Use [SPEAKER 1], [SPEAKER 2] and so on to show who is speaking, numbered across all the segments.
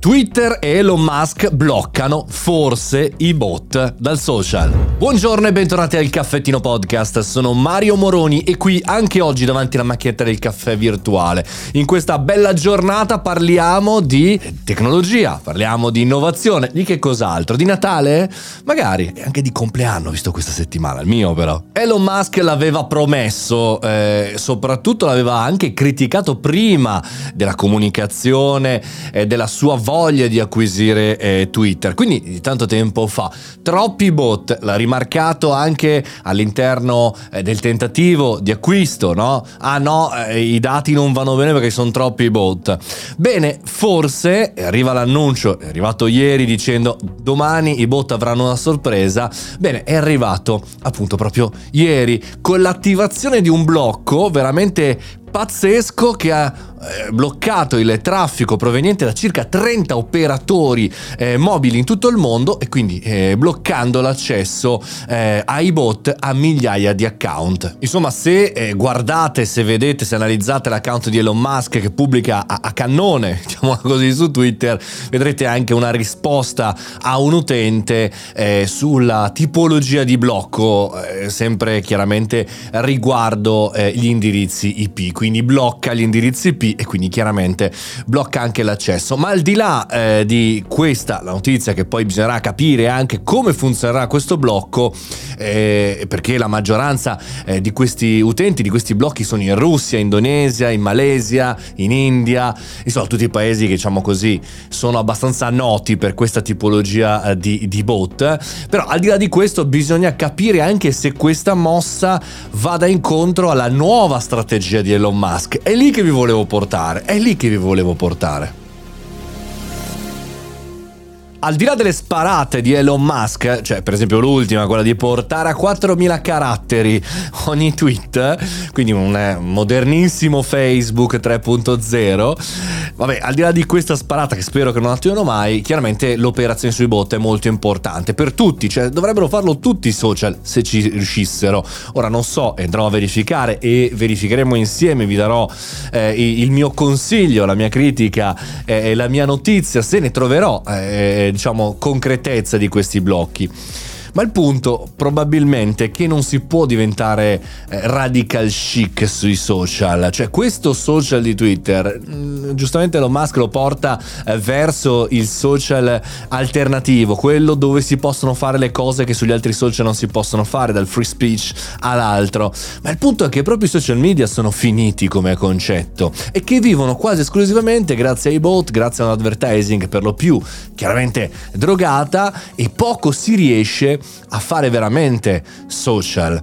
[SPEAKER 1] Twitter e Elon Musk bloccano forse i bot dal social. Buongiorno e bentornati al Caffettino Podcast, sono Mario Moroni e qui anche oggi davanti alla macchinetta del caffè virtuale. In questa bella giornata parliamo di tecnologia, parliamo di innovazione, di che cos'altro? Di Natale? Magari, e anche di compleanno visto questa settimana, il mio però. Elon Musk l'aveva promesso, eh, soprattutto l'aveva anche criticato prima della comunicazione e della sua voglia di acquisire eh, Twitter, quindi di tanto tempo fa. Troppi bot, l'ha rimarcato anche all'interno eh, del tentativo di acquisto, no? Ah no, eh, i dati non vanno bene perché sono troppi bot. Bene, forse arriva l'annuncio, è arrivato ieri dicendo domani i bot avranno una sorpresa. Bene, è arrivato appunto proprio ieri con l'attivazione di un blocco veramente pazzesco che ha eh, bloccato il traffico proveniente da circa 30 operatori eh, mobili in tutto il mondo e quindi eh, bloccando l'accesso eh, ai bot a migliaia di account. Insomma, se eh, guardate, se vedete, se analizzate l'account di Elon Musk che pubblica a, a cannone, diciamo così, su Twitter, vedrete anche una risposta a un utente eh, sulla tipologia di blocco, sempre chiaramente riguardo gli indirizzi IP quindi blocca gli indirizzi IP e quindi chiaramente blocca anche l'accesso. Ma al di là eh, di questa, la notizia che poi bisognerà capire anche come funzionerà questo blocco, eh, perché la maggioranza eh, di questi utenti, di questi blocchi sono in Russia, Indonesia, in Malesia, in India, insomma tutti i paesi che diciamo così sono abbastanza noti per questa tipologia eh, di, di bot. Però al di là di questo bisogna capire anche se questa mossa vada incontro alla nuova strategia di Elon Elon Musk. È lì che vi volevo portare, è lì che vi volevo portare. Al di là delle sparate di Elon Musk, cioè per esempio l'ultima, quella di portare a 4000 caratteri ogni tweet, quindi un eh, modernissimo Facebook 3.0, vabbè, al di là di questa sparata che spero che non attivino mai, chiaramente l'operazione sui bot è molto importante per tutti, cioè dovrebbero farlo tutti i social se ci riuscissero. Ora non so, andrò a verificare e verificheremo insieme, vi darò eh, il mio consiglio, la mia critica e eh, la mia notizia, se ne troverò. Eh, diciamo, concretezza di questi blocchi. Ma il punto probabilmente è che non si può diventare eh, radical chic sui social, cioè questo social di Twitter, mm, giustamente Elon Musk lo porta eh, verso il social alternativo, quello dove si possono fare le cose che sugli altri social non si possono fare, dal free speech all'altro. Ma il punto è che proprio i social media sono finiti come concetto e che vivono quasi esclusivamente grazie ai bot, grazie a un advertising per lo più chiaramente drogata e poco si riesce a fare veramente social.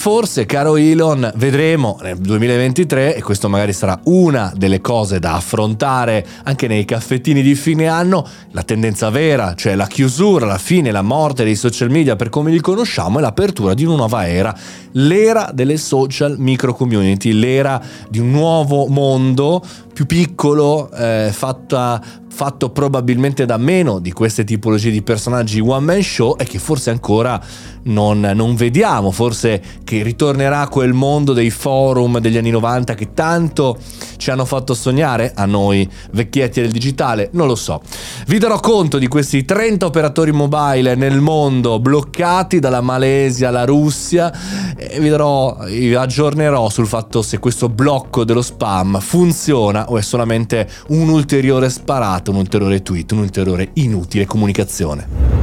[SPEAKER 1] Forse, caro Elon, vedremo nel 2023, e questo magari sarà una delle cose da affrontare anche nei caffettini di fine anno, la tendenza vera, cioè la chiusura, la fine, la morte dei social media per come li conosciamo e l'apertura di una nuova era, l'era delle social micro community, l'era di un nuovo mondo più piccolo, eh, fatta fatto probabilmente da meno di queste tipologie di personaggi one man show e che forse ancora non, non, vediamo, forse che ritornerà quel mondo dei forum degli anni 90 che tanto ci hanno fatto sognare a noi vecchietti del digitale, non lo so. Vi darò conto di questi 30 operatori mobile nel mondo bloccati dalla Malesia alla Russia e vi, darò, vi aggiornerò sul fatto se questo blocco dello spam funziona o è solamente un ulteriore sparato un ulteriore tweet, un'ulteriore inutile comunicazione.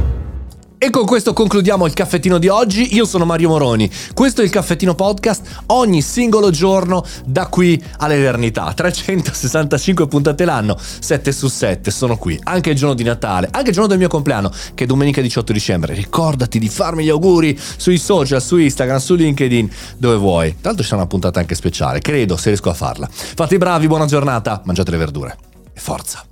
[SPEAKER 1] E con questo concludiamo il caffettino di oggi. Io sono Mario Moroni. Questo è il caffettino podcast ogni singolo giorno da qui all'eternità. 365 puntate l'anno, 7 su 7 sono qui. Anche il giorno di Natale, anche il giorno del mio compleanno, che è domenica 18 dicembre. Ricordati di farmi gli auguri sui social, su Instagram, su LinkedIn, dove vuoi. L'altro c'è una puntata anche speciale, credo, se riesco a farla. Fate i bravi, buona giornata, mangiate le verdure. E forza!